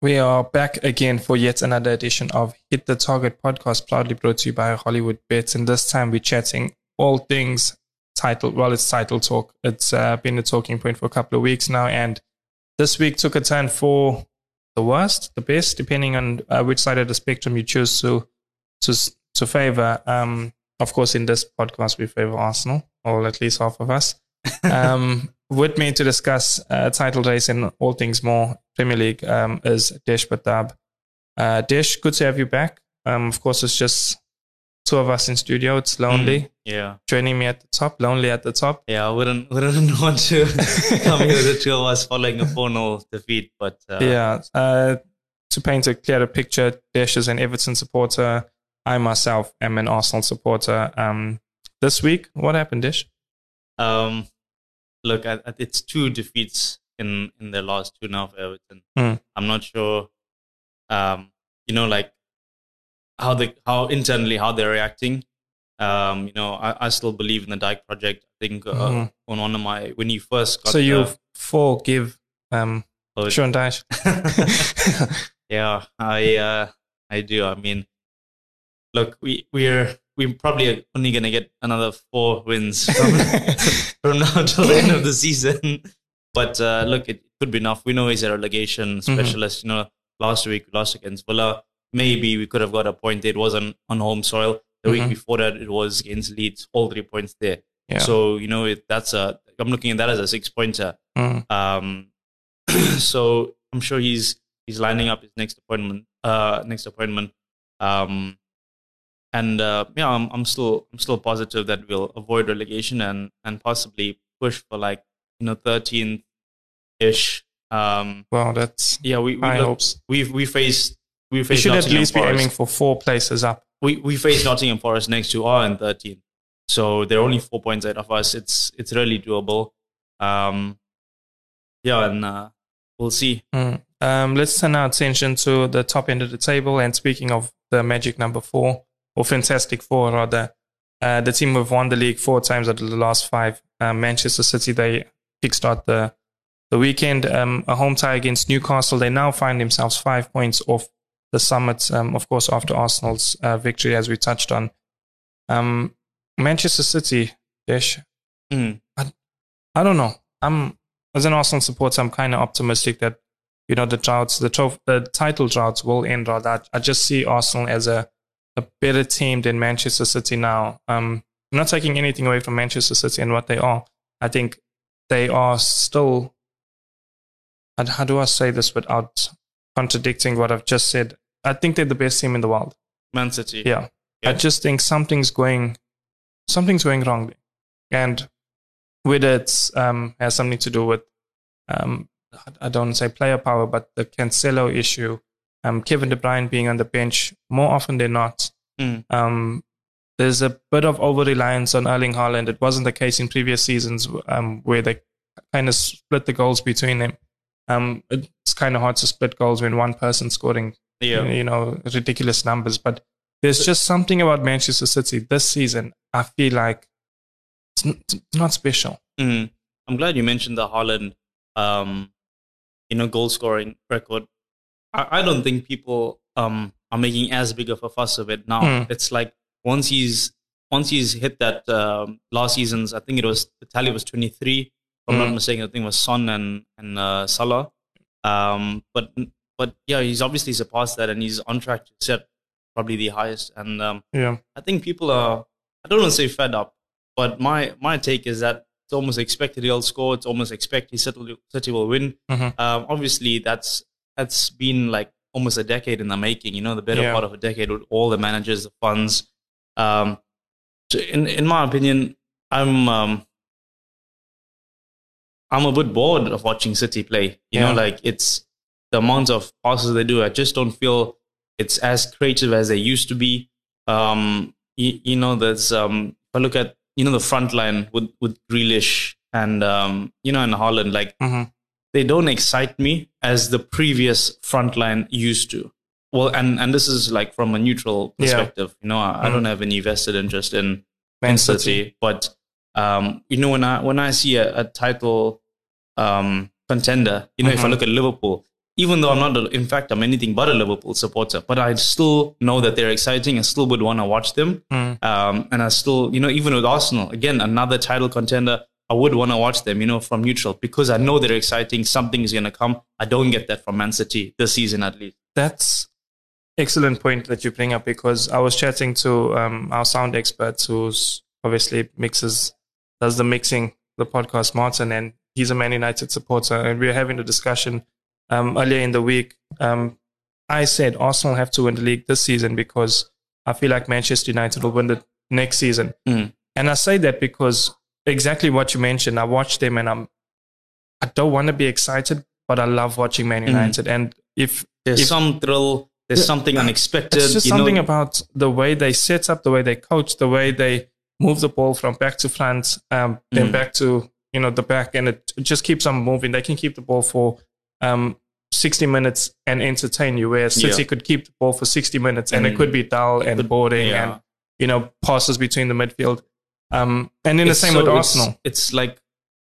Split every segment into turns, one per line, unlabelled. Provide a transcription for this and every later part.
We are back again for yet another edition of Hit the Target podcast, proudly brought to you by Hollywood Bets. And this time we're chatting all things title. Well, it's title talk. It's uh, been a talking point for a couple of weeks now. And this week took a turn for the worst, the best, depending on uh, which side of the spectrum you choose to to to favor. Um, of course, in this podcast, we favor Arsenal, or at least half of us. Um, with me to discuss uh, title race and all things more Premier League um, is Desh Batab. Uh, Desh, good to have you back. Um, of course, it's just two of us in studio. It's lonely.
Mm, yeah.
Joining me at the top, lonely at the top.
Yeah, I wouldn't wouldn't want to come here with the two of us following a 4 0 defeat. But uh,
yeah, uh, to paint a clearer picture, Desh is an Everton supporter. I myself am an Arsenal supporter. Um, this week, what happened, Desh?
Um, look, at it's two defeats in in the last two now for Everton.
Mm.
I'm not sure. Um, you know, like how the how internally how they're reacting. Um, you know, I, I still believe in the Dyche project. I think uh,
Mhm.
on one of my when you first got
So you forgive um,
oh,
Sean Dyche?
yeah, I uh, I do. I mean, look, we we're we're probably only gonna get another four wins from, from now till the end of the season. But uh, look, it could be enough. We know he's a relegation specialist. You know, last week we lost against Villa. Maybe we could have got a point. It wasn't on home soil. The
Mhm.
week before that, it was against Leeds. All three points there.
Yeah.
So you know, it, that's a. I'm looking at that as a six pointer.
Mm.
Um, so I'm sure he's he's lining up his next appointment. Uh, next appointment. Um, and uh, yeah, I'm I'm still I'm still positive that we'll avoid relegation and and possibly push for like you know 13th ish. Um,
Well, that's
yeah, we we,
high
look,
hopes.
we we faced we
You
faced
should at
Nottingham
least be aiming for four places up.
we we faced Nottingham Forest next to are in 13th, so they're only four points ahead of us. It's it's really doable. Um, yeah, and uh, we'll see.
Mm. Um, let's turn our attention to the top end of the table. And speaking of the magic number four, or fantastic four rather, uh, the team have won the league four times out of the last five. Uh, Manchester City, they kickstart the the weekend. Um, a home tie against Newcastle. They now find themselves five points off the summit. Um, of course, after Arsenal's uh, victory, as we touched on. Um, Manchester City, Dish.
Mm.
I don't know. I'm as an Arsenal supporter, I'm kind of optimistic that you know the droughts, the trof- the title droughts will end. Rather, I, I just see Arsenal as a a better team than Manchester City now. Um, I'm not taking anything away from Manchester City and what they are. I think they are still. How, how do I say this without contradicting what I've just said? I think they're the best team in the world.
Man City.
Yeah. I just think something's going something's going wrong there. And whether it's um has something to do with um I- I don't say player power, but the Cancelo issue, um Kevin De Bruyne being on the bench more often than not.
Mm.
Um there's a bit of over reliance on Erling Haaland. It wasn't the case in previous seasons um, where they kind of split the goals between them. Um, it's kind of hard to split goals when one person's scoring
Yeah.
you know, ridiculous numbers. But there's just something about Manchester City this season. I feel like it's n- it's not special.
Mm. I'm glad you mentioned the Haaland, um, you know, goal scoring record. I, I don't think people um, are making as big of a fuss of it now.
Mm.
It's like once he's once he's hit that um, last season's, I think it was the tally was 23. If I'm not
Mm.
mistaken, I think it was Son and and uh, Salah. Um, but but yeah, he's obviously surpassed that, and he's on track to set probably the highest. And um,
Yeah.
I think people are, I don't want to say fed up, but my, my take is that it's almost expected he'll score. It's almost expected City, City will win.
Mhm.
Um, obviously, that's that's been like almost a decade in the making, you know, the better
Yeah.
part of a decade with all the managers, the funds. Um, so in, in my opinion, I'm, um, I'm a bit bored of watching City play. You know, like it's the amount of passes they do. I just don't feel it's as creative as they used to be. Um, you, you know, there's um, if I look at you know the front line with with Grealish and um, you know and Haaland, like
Mhm.
They don't excite me as the previous frontline used to. Well, and and this is like from a neutral
Yeah.
perspective. You know, I, I
Mm.
don't have any vested interest in
Man
in
City.
City, but um, you know when I when I see a, a title um, contender, you know, if I
Mhm.
look at Liverpool, even though I'm not, a, in fact, I'm anything but a Liverpool supporter, but I still know that they're exciting. I still would want to watch them.
Mm.
Um, and I still, you know, even with Arsenal, again, another title contender, I would want to watch them, you know, from neutral because I know they're exciting. Something is going to come. I don't get that from Man City this season, at least.
That's excellent point that you bring up because I was chatting to um, our sound expert who's obviously mixes, does the mixing, the podcast, Martin, and he's a Man United supporter. And we were having a discussion um, earlier in the week. Um, I said Arsenal have to win the league this season because I feel like Manchester United will win the next season.
Mm.
And I say that because exactly what you mentioned. I watch them and I'm, I don't want to be excited, but I love watching Man United. Mm. And if
there's
if,
some thrill, there's something unexpected.
It's just something know. about the way they set up, the way they coach, the way they move the ball from back to front, um, then mm. back to you know the back, and it just keeps on moving. They can keep the ball for um, 60 minutes and entertain you, where City yeah. could keep the ball for 60 minutes and, and it could be dull and boring yeah. and you know passes between the midfield. Um, and in it's the same so, with Arsenal,
it's, it's, like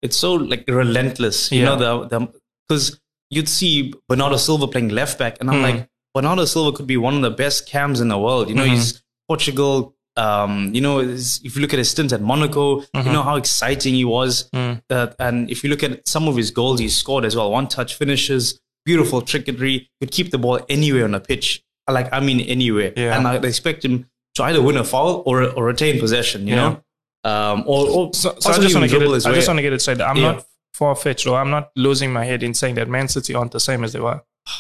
it's so like relentless. You yeah. know the because you'd see Bernardo Silva playing left back, and I'm mm. like Bernardo Silva could be one of the best cams in the world. You know, mm-hmm. he's Portugal. Um, you know, if you look at his stint at Monaco, mm-hmm. you know how exciting he was.
Mm.
Uh, and if you look at some of his goals, he scored as well. One touch finishes, beautiful trickery. Could keep the ball anywhere on the pitch. Like I mean, anywhere.
Yeah.
And I expect him to either win a foul or or retain possession. You yeah. know. Um, or, or
so, so I just want to get it. I just want to get it straight. I'm yeah. not far fetched, or I'm not losing my head in saying that Man City aren't the same as they were.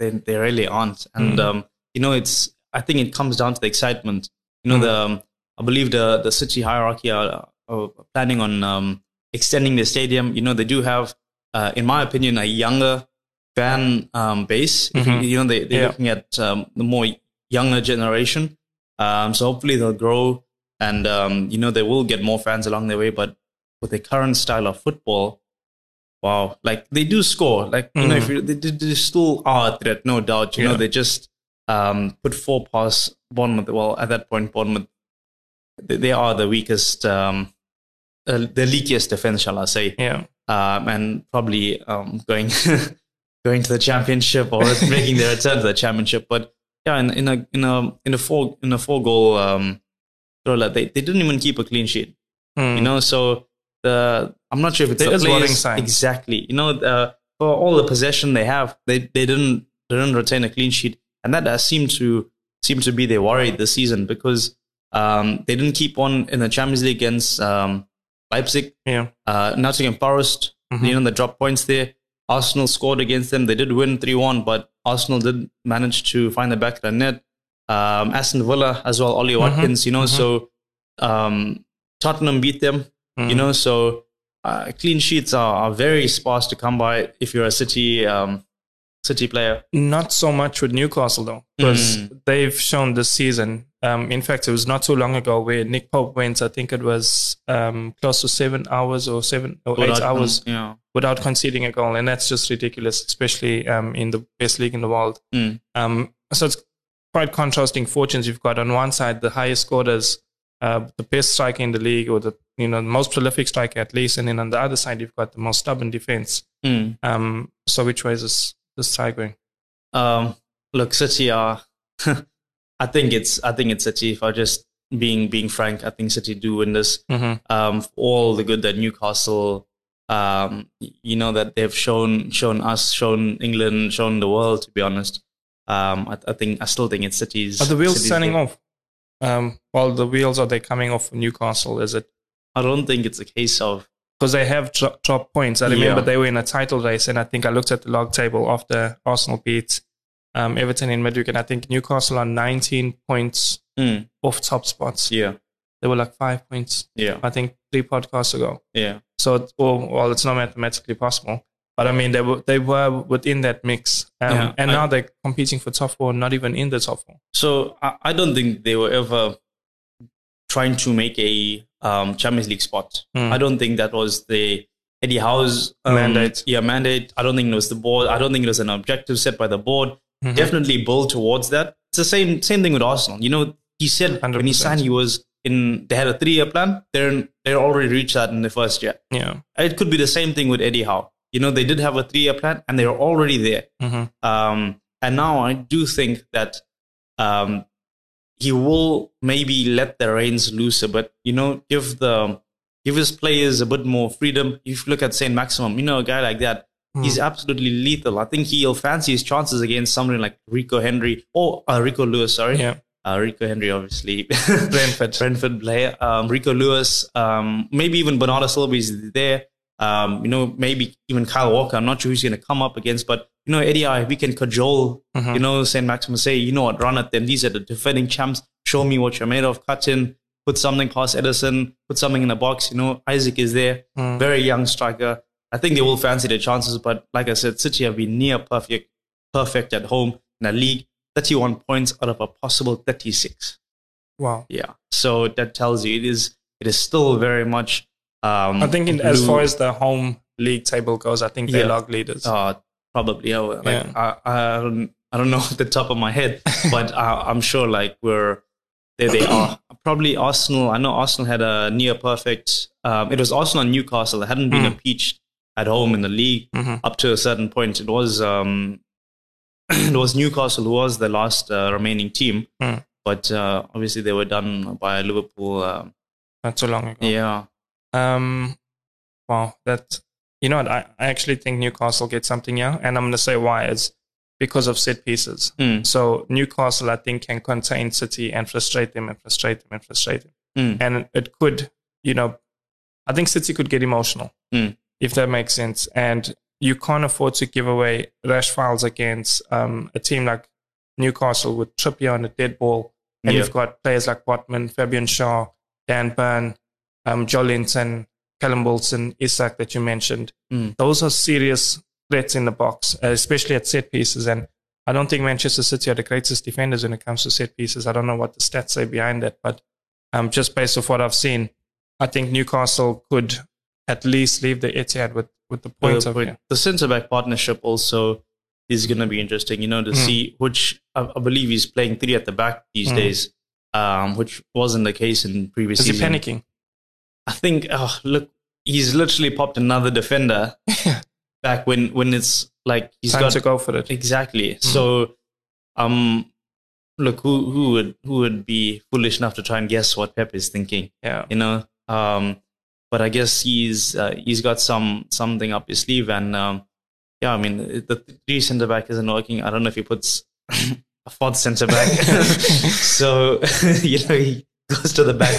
They they really aren't, and mm. um, you know, it's. I think it comes down to the excitement. You know, mm. the um, I believe the the City hierarchy are, are planning on um, extending the stadium. You know, they do have, uh, in my opinion, a younger fan um, base. Mm-hmm. You, know, they they're yeah. looking at um, the more younger generation. Um, so hopefully they'll grow and um, you know they will get more fans along the way. But with the current style of football, wow, like they do score. Like you mm. know, if mm. you, they, they, still are a threat, no doubt. You yeah. know, they just um, put four past Bournemouth. Well, at that point, Bournemouth they, they are the weakest, um, uh, the leakiest defense, shall I say?
Yeah,
um, and probably um, going going to the championship or making their return to the championship. But yeah, in, in a in a in a four in a four goal um, Rolla, they, they didn't even keep a clean sheet.
Hmm.
You know, so the I'm not sure if it's it the players exactly. You know, uh, for all the possession they have, they they didn't they didn't retain a clean sheet, and that does seem to seem to be their worry this season because um, they didn't keep one in the Champions League against um, Leipzig.
Yeah,
uh, Nottingham Forest. Mm-hmm. You know, the drop points there. Arsenal scored against them. They did win three one, but Arsenal did manage to find the back of the net um, Aston Villa as well, Ollie mm-hmm. Watkins, mm-hmm. you know, mm-hmm. so um, Tottenham beat them, mm-hmm. you know, so uh, clean sheets are, are, very sparse to come by if you're a City um, City player.
Not so much with Newcastle though, because mm. they've shown this season. Um, in fact, it was not too long ago where Nick Pope went. I think it was um, close to seven hours or seven or without, eight hours
yeah.
without conceding a goal, and that's just ridiculous, especially um, in the best league in the world.
Mm.
Um, so it's quite contrasting fortunes. You've got on one side the highest scorers, uh, the best striker in the league, or the you know most prolific striker at least, and then on the other side you've got the most stubborn defense.
Mm.
Um, so which way is this this side going?
Um, look, City are. I think it's I think it's City. If I just being being frank, I think City do win this.
Mm-hmm.
Um, all the good that Newcastle, um, you know that they've shown shown us, shown England, shown the world. To be honest, um, I, I, think I still think it's cities.
Are the wheels turning off? Um, well, the wheels are they coming off for Newcastle? Is it?
I don't think it's a case of
because they have dropped drop points. I remember yeah. they were in a title race, and I think I looked at the log table after Arsenal beat um, Everton in midweek, and I think Newcastle are 19 points
mm.
off top spots.
Yeah,
they were like five points.
Yeah, I
think three podcasts ago.
Yeah.
So, well, well, it's not mathematically possible. But I mean, they were they were within that mix, um, yeah, and now they're competing for top four, not even in the top four.
So I, I don't think they were ever trying to make a um, Champions League spot. Mm. I don't think that was the Eddie Howe's
um, mandate.
Yeah, mandate. I don't think it was the board. I don't think it was an objective set by the board. Mm-hmm. Definitely build towards that. It's the same same thing with Arsenal. You know, he said 100%. when he signed, he was in. They had a three year plan. They're they already reached that in the first year.
Yeah,
it could be the same thing with Eddie Howe you know, they did have a three year plan and they're already there.
Mhm.
Um, and now I do think that um, he will maybe let the reins loose a bit, you know, give the give his players a bit more freedom. If you look at Saint Maximin, you know, a guy like that, he's absolutely lethal. I think he'll fancy his chances against somebody like Rico Henry or uh, Rico Lewis, sorry.
Yeah.
Uh, Rico Henry, obviously.
Brentford.
Brentford player. Um, Rico Lewis, um, maybe even Bernardo Silva is there. Um, you know, maybe even Kyle Walker. I'm not sure who's going to come up against, but you know, Eddie, I, we can cajole, you know, St. Maximin say, you know what, run at them. These are the defending champs. Show me what you're made of. Cut in, put something past Ederson, put something in the box. You know, Isak is there, very young striker. I think they will fancy their chances, but like I said, City have been near perfect, perfect at home in the league. 31 points out of a possible 36.
Wow.
Yeah. So that tells you it is it is still very much um
I think in, as far as the home league table goes, I think they're
Yeah.
log leaders.
uh probably yeah, like
Yeah.
I, I don't I don't know at the top of my head, but uh, I'm sure like we're there they are. Probably Arsenal. I know Arsenal had a near perfect um it was Arsenal and Newcastle that hadn't been
Mm.
impeached at home in the league
Mhm.
up to a certain point. It was um it was Newcastle who was the last uh, remaining team.
Mm.
But uh, obviously they were done by Liverpool. Um,
Not so long ago.
yeah,
Um, wow, that you know what? I, I actually think Newcastle gets something here, and I'm going to say why. is because of set pieces.
Mm.
So Newcastle, I think, can contain City and frustrate them and frustrate them and frustrate them,
Mm.
and it could, you know, I think City could get emotional
Mm.
if that makes sense, and you can't afford to give away rash fouls against um, a team like Newcastle with Trippier on a dead ball, and
Yeah.
you've got players like Botman, Fabian Schär, Dan Burn, um, Joelinton, Callum Wilson, Isak that you mentioned.
Mm.
Those are serious threats in the box, uh, especially at set pieces. And I don't think Manchester City are the greatest defenders when it comes to set pieces. I don't know what the stats say behind that, but um, just based off what I've seen, I think Newcastle could at least leave the Etihad with, with the points
the,
of
the centre back partnership also is going to be interesting. You know, to
Mm.
see which I, I believe he's playing three at the back these
Mm.
days, um, which wasn't the case in previous
Is he panicking?
I think. Oh, look, he's literally popped another defender back when when it's like he's
Time
got
to go for it.
exactly. So, um, look, who who would who would be foolish enough to try and guess what Pep is thinking?
Yeah.
you know. Um, but I guess he's uh, he's got some something up his sleeve, and um, yeah, I mean the three centre back isn't working. I don't know if he puts a fourth centre back, so you know he goes to the back.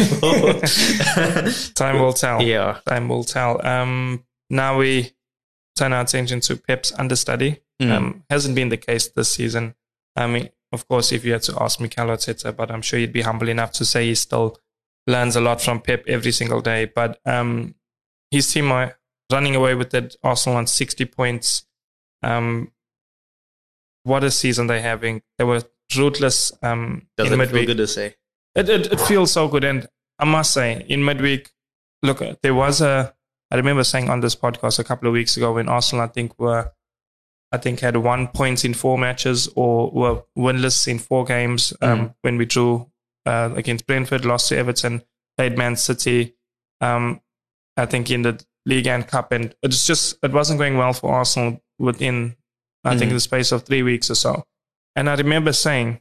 Time will tell.
yeah,
Time will tell. Um, now we turn our attention to Pep's understudy.
Mm.
Um, hasn't been the case this season. I mean, of course, if you had to ask Mikel Arteta, but I'm sure you'd be humble enough to say he still learns a lot from Pep every single day. But um, his team are running away with it. Arsenal on 60 points. Um, what a season they're having. They were ruthless um,
does
in
it feel good to say?
It, it it feels so good, and I must say, in midweek, look, there was a. I remember saying on this podcast a couple of weeks ago when Arsenal, I think, were, I think, had one point in four matches or were winless in four games. Um, when we drew uh, against Brentford, lost to Everton, played Man City. Um, I think in the league and cup, and it's just it wasn't going well for Arsenal within, I think,
Mhm.
the space of three weeks or so. And I remember saying,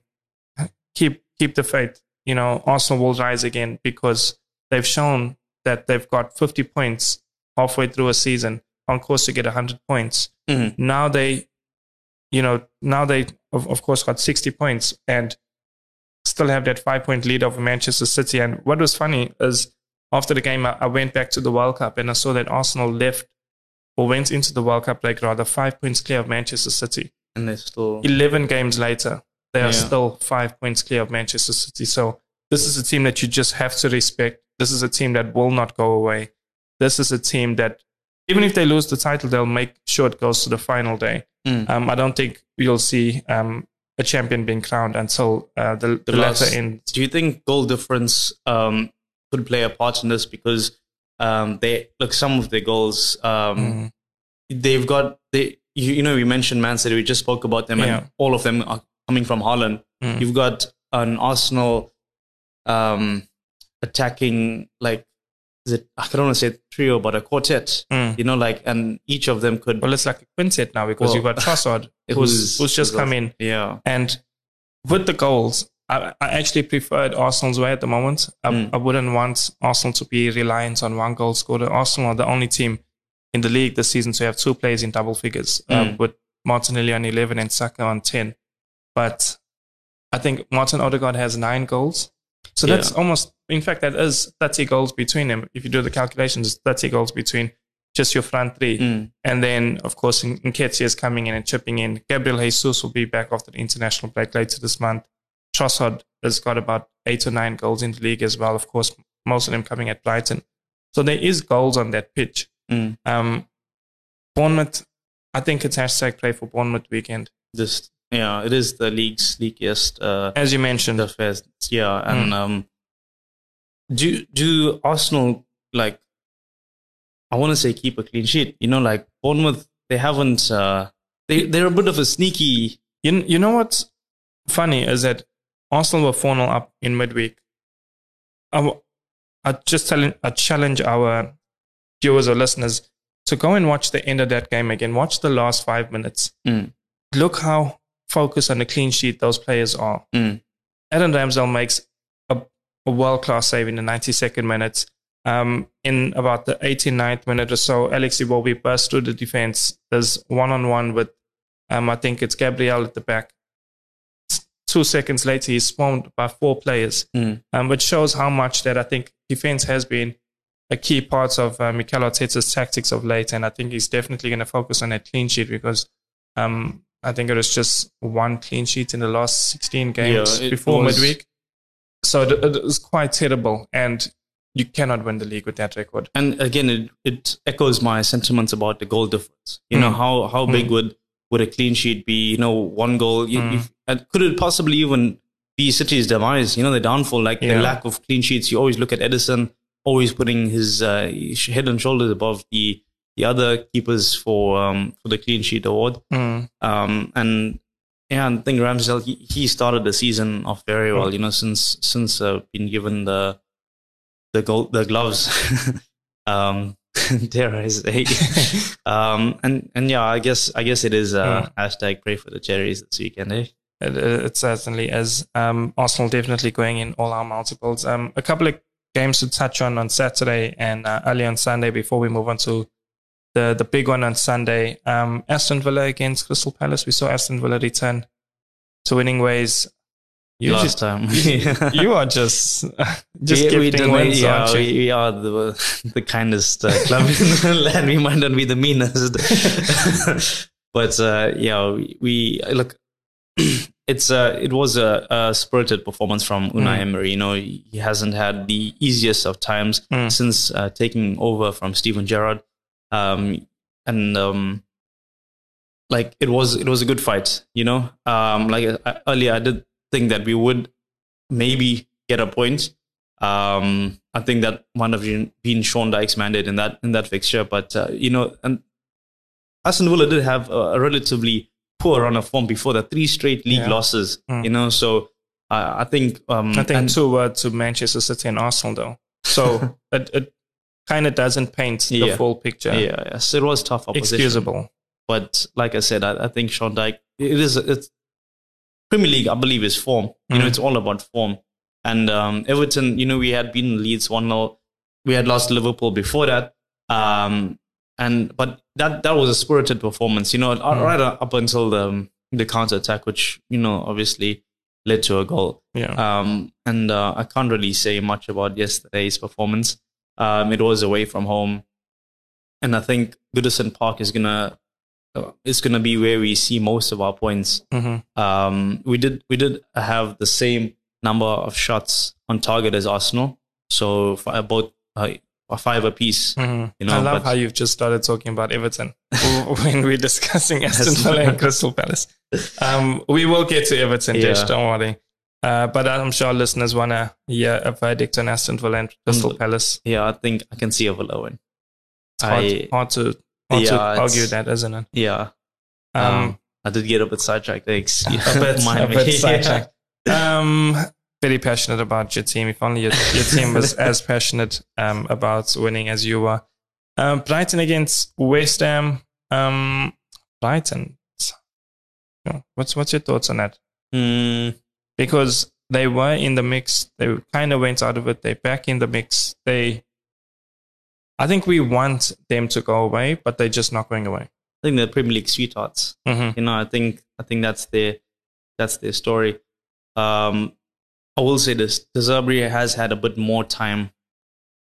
keep keep the faith. You know, Arsenal will rise again because they've shown that they've got 50 points halfway through a season, on course to get 100 points.
Mhm.
Now they, you know, now they of, of course got 60 points and still have that five point lead over Manchester City. And what was funny is after the game, I, I went back to the World Cup and I saw that Arsenal left or went into the World Cup like rather five points clear of Manchester City.
And they're still
11 games later, they are
Yeah.
still five points clear of Manchester City. So this is a team that you just have to respect. This is a team that will not go away. This is a team that, even if they lose the title, they'll make sure it goes to the final day.
Mm.
Um, I don't think you'll see um, a champion being crowned until uh, the, the,
The
latter end.
Do you think goal difference um, could play a part in this? Because um, they look some of their goals. Um,
Mm.
They've got they. You, you know, we mentioned Man City. We just spoke about them,
Yeah.
and all of them are coming from Haaland.
Mm.
You've got an Arsenal um, attacking like is it I don't want to say trio, but a quartet.
Mm.
You know, like and each of them could
Well, it's like a quintet now because
Well,
you've got Trossard, who's, who's just come in.
yeah.
And with the goals, I, I actually preferred Arsenal's way at the moment. I,
Mm.
I wouldn't want Arsenal to be reliant on one goal scorer. Arsenal are the only team in the league this season to have two players in double figures, uh,
Mm.
with Martinelli on 11 and Saka on 10. But I think Martin Odegaard has nine goals. So that's
Yeah.
almost, in fact, that is 30 goals between them. If you do the calculations, it's 30 goals between just your front three.
Mm.
And then, of course, Nketiah is coming in and chipping in. Gabriel Jesus will be back after the international break later this month. Trossard has got about eight or nine goals in the league as well. Of course, most of them coming at Brighton. So there is goals on that pitch.
Mm.
Um, Bournemouth, I think it's hashtag play for Bournemouth weekend.
Just yeah, it is the league's leakiest uh,
As you mentioned,
the first yeah, and
Mm.
um, do do Arsenal like? I want to say keep a clean sheet. You know, like Bournemouth, they haven't. Uh, they they're a bit of a sneaky.
you, you know what's funny is that Arsenal were 4 0 up in midweek. I, w- I just tell, I challenge our viewers or listeners to go and watch the end of that game again. Watch the last five minutes.
Mm.
Look how focused on the clean sheet those players are.
Mm.
Adam Ramsdale makes a, a world class save in the 92nd minute. Um, in about the 89th minute or so, Alex Iwobi bursts through the defense. There's one on one with, um, I think it's Gabriel at the back. Two seconds later, he's swarmed by four players,
Mm.
um, which shows how much that I think defense has been a key part of uh, Mikel Arteta's tactics of late. And I think he's definitely going to focus on that clean sheet because um, I think it was just one clean sheet in the last 16 games
Yeah,
before
was-
midweek. So it, it was quite terrible. And you cannot win the league with that record.
And again, it, it echoes my sentiments about the goal difference. You know
Mm.
how how big
Mm.
would would a clean sheet be? You know, one goal.
Mm.
if, and could it possibly even be City's demise? You know, the downfall, like the lack of clean sheets. You always look at Ederson, always putting his uh, head and shoulders above the the other keepers for um for the clean sheet award.
Mm.
Um, and yeah, I think Ramsdale he, he started the season off very well. You know, since since uh, been given the the gold the gloves. um, dare I say? um, and and yeah, I guess I guess it is uh, hashtag pray for the cherries this weekend. Eh?
It, it certainly is. Um, Arsenal definitely going in all our multiples. Um, a couple of games to touch on on Saturday and uh, early on Sunday before we move on to the the big one on Sunday. Um, Aston Villa against Crystal Palace. We saw Aston Villa return to winning ways. You
Last
just,
time,
you are just just
we, we
gifting
don't-
wins,
yeah,
aren't you?
we, we are the the kindest uh, club in the land. We might not be the meanest, but uh, yeah, we, we look. It's uh, it was a, a spirited performance from Unai
Mm.
Emery. You know, he hasn't had the easiest of times
Mm.
since uh, taking over from Steven Gerrard, um, and um, like it was it was a good fight. You know, um, like uh, earlier I did think that we would maybe get a point. Um, I think that might have been, been Sean Dyche's mandate in that in that fixture, but uh, you know, and Aston Villa did have a, a relatively poor run of form before the three straight league
Yeah.
losses.
Mm.
You know, so uh, I think um,
I think
and-
two words to Manchester City and Arsenal though. So it, it kind of doesn't paint the
Yeah.
full picture.
yeah, yes, it was tough opposition.
Excusable.
But like I said, I, I think Sean Dyche, it is, it's Premier League, I believe, is form. You know,
Mm.
it's all about form. And um, Everton, you know, we had beaten Leeds 1 0. We had lost Liverpool before that. Um, and but that that was a spirited performance, you know,
Mm.
right up until the the counter attack, which you know obviously led to a goal.
Yeah.
Um, and uh, I can't really say much about yesterday's performance. Um, it was away from home, and I think Goodison Park is gonna uh, is gonna be where we see most of our points.
hmm
Um, we did we did have the same number of shots on target as Arsenal, so for about uh, a five apiece.
hmm
You know,
I love how you've just started talking about Everton when we're discussing Aston Villa and Crystal Palace. Um, we will get to Everton,
Yeah.
Dish, don't worry. Uh, but I'm sure listeners want to hear a verdict on Aston Villa and Crystal
Um,
Palace.
Yeah, I think I can see a Villa win.
It's hard,
I-
hard to, hard
Yeah, it's-
argue that, isn't it?
Yeah,
Um,
um, I did get a bit sidetracked. Thanks.
a bit, a bit sidetracked. Um, very passionate about your team. If only your, your team was as passionate um, about winning as you were. Um, Brighton against West Ham. Um, Brighton. What's what's your thoughts on that?
Mm,
Because they were in the mix. They kind of went out of it. They're back in the mix. They. I think we want them to go away, but they're just not going away.
I think they're Premier League sweethearts.
hmm
You know, I think I think that's their that's their story. Um, I will say this: De Zerbi has had a bit more time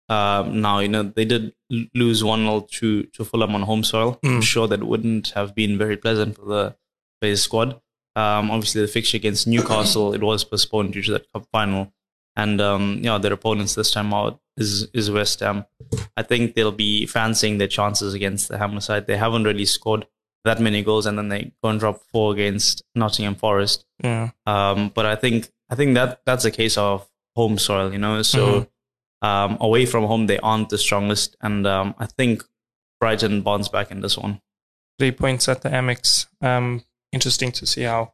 um, now. You know, they did lose one 0 to to Fulham on home soil. I'm
Mm.
sure that wouldn't have been very pleasant for the for his squad. Um, obviously, the fixture against Newcastle it was postponed due to that cup final, and um, you know their opponents this time out is is West Ham. I think they'll be fancying their chances against the Hammer side. They haven't really scored that many goals, and then they go and drop four against Nottingham Forest.
Yeah.
Um, but I think I think that that's a case of home soil, you know. So um, away from home, they aren't the strongest, and um, I think Brighton bounce back in this one.
three points at the Amex. Um, interesting to see how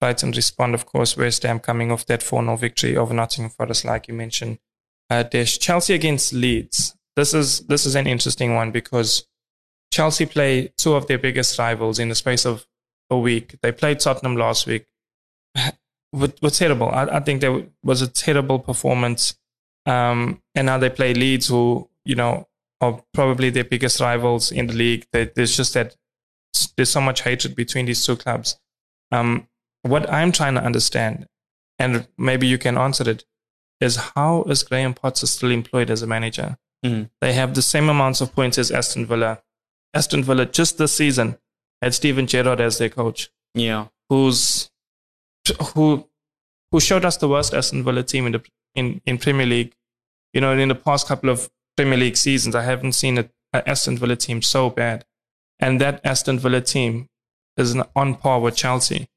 Brighton respond. Of course, West Ham coming off that 4 0 victory over Nottingham Forest, like you mentioned. Uh. Chelsea against Leeds. This is this is an interesting one because Chelsea play two of their biggest rivals in the space of a week. They played Tottenham last week. were, were terrible. I, I think there was a terrible performance. Um, and now they play Leeds, who you know are probably their biggest rivals in the league. They, there's just that there's so much hatred between these two clubs. Um, what I'm trying to understand, and maybe you can answer it, is how is Graham Potter still employed as a manager?
Mhm.
They have the same amounts of points as Aston Villa. Aston Villa just this season had Steven Gerrard as their coach,
Yeah,
who's who who showed us the worst Aston Villa team in the in, in Premier League. You know, in the past couple of Premier League seasons, I haven't seen a, a Aston Villa team so bad, and that Aston Villa team is on par with Chelsea.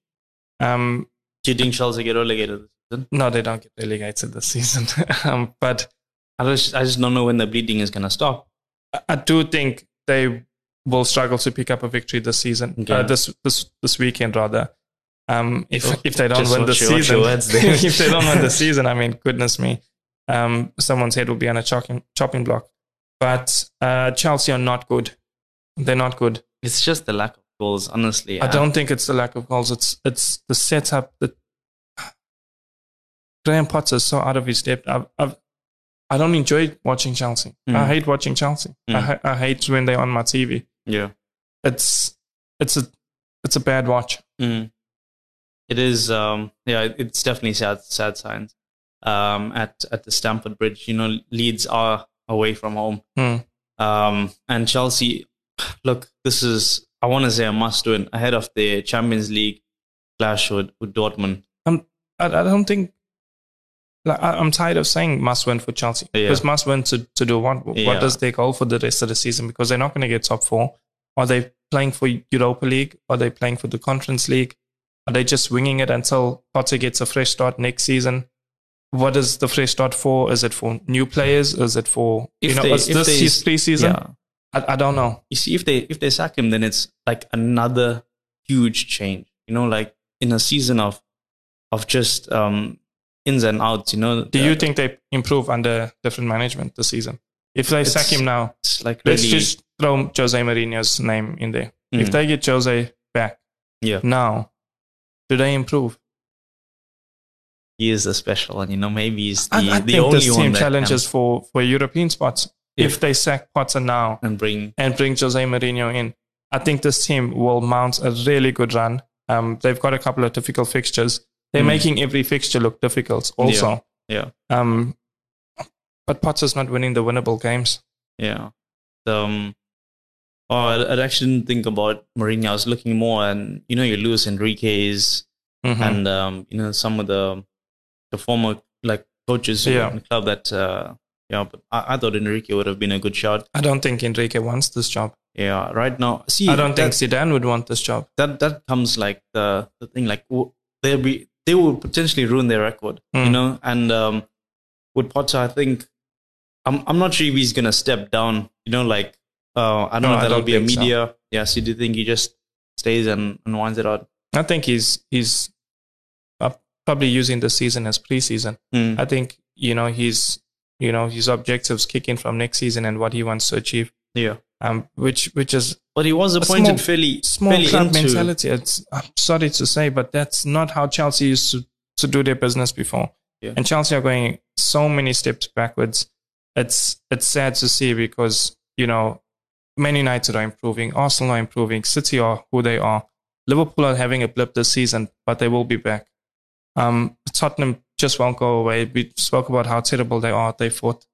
Um,
do you think Chelsea get relegated this season?
no, they don't get relegated this season, um, but
I just I just don't know when the bleeding is gonna stop.
I- I do think they will struggle to pick up a victory this season, uh, this this this weekend rather. Um, if
Oh,
if they don't win the
watch your- watch
season,
your words there.
if they don't win the season, I mean, goodness me, um, someone's head will be on a chopping chopping block. But uh, Chelsea are not good. They're not good.
It's just the lack of goals, honestly.
I don't think it's the lack of goals. It's it's the setup. The Graham Potter is so out of his depth. I've, I've, I don't enjoy watching Chelsea. I
Mm.
hate watching Chelsea. I,
Mm.
ha- I hate when they're on my TV.
Yeah.
It's it's a it's a bad watch.
Mm. It is, um, yeah, it's definitely sad, sad signs. Um, at at the Stamford Bridge, you know, Leeds are away from home,
Hmm.
um, and Chelsea. Look, this is I want to say a must win ahead of the Champions League clash with, with Dortmund.
I, I don't think. Like, I, I'm tired of saying must win for Chelsea.
Yeah.
Because must win to, to do what? What
Yeah.
does their goal for the rest of the season? Because they're not going to get top four. Are they playing for Europa League? Are they playing for the Conference League? Are they just winging it until Potter gets a fresh start next season? What is the fresh start for? Is it for new players? Is it for
If
you know?
they-
is
if
this his preseason?
Yeah,
I, I don't know.
you see, if they if they sack him, then it's like another huge change. You know, like in a season of of just um, ins and outs. You know,
Do you think they improve under different management this season? If they sack him now,
it's like really?
let's just throw Jose Mourinho's name in there. If
Mm.
they get Jose back
yeah,
now, do they improve?
he is a special one. You know, maybe he's the,
I, I
the
think
only
this
one
team
that
challenges for, for European spots. If
If-
they sack Potter now
and bring.
and bring Jose Mourinho in, I think this team will mount a really good run. Um, they've got a couple of difficult fixtures. They're
Mm.
making every fixture look difficult also.
Yeah,
Um, but Potter's not winning the winnable games.
yeah. Um, oh, I, I actually didn't think about Mourinho. I was looking more, and you know, you lose Enrique's
Mhm.
and um, you know some of the the former like coaches
Yeah.
in the club that uh, yeah. But I, I thought Enrique would have been a good shot.
I don't think Enrique wants this job.
Yeah, right now. See,
I don't think
that,
Zidane would want this job.
that that comes like the the thing. Like w- they'll be they will potentially ruin their record. You
Mm.
know, and um, with Potter, I think I'm I'm not sure if he's gonna step down. You know, like uh, I don't
No,
know if that'll
don't
be a
think so.
media. Yeah. So do you think he just stays and, and winds it out?
I think he's he's probably using the season as preseason.
Mm.
I think you know he's you know his objectives kick in from next season and what he wants to achieve.
yeah.
Um, which which is
But he was appointed
small-
fairly,
small
fairly
club
into
mentality. It's I'm sorry to say, but that's not how Chelsea used to, to do their business before.
Yeah.
And Chelsea are going so many steps backwards. It's it's sad to see because you know Man United are improving, Arsenal are improving, City are who they are. Liverpool are having a blip this season, but they will be back. Um, Tottenham just won't go away. We spoke about how terrible they are. They fought.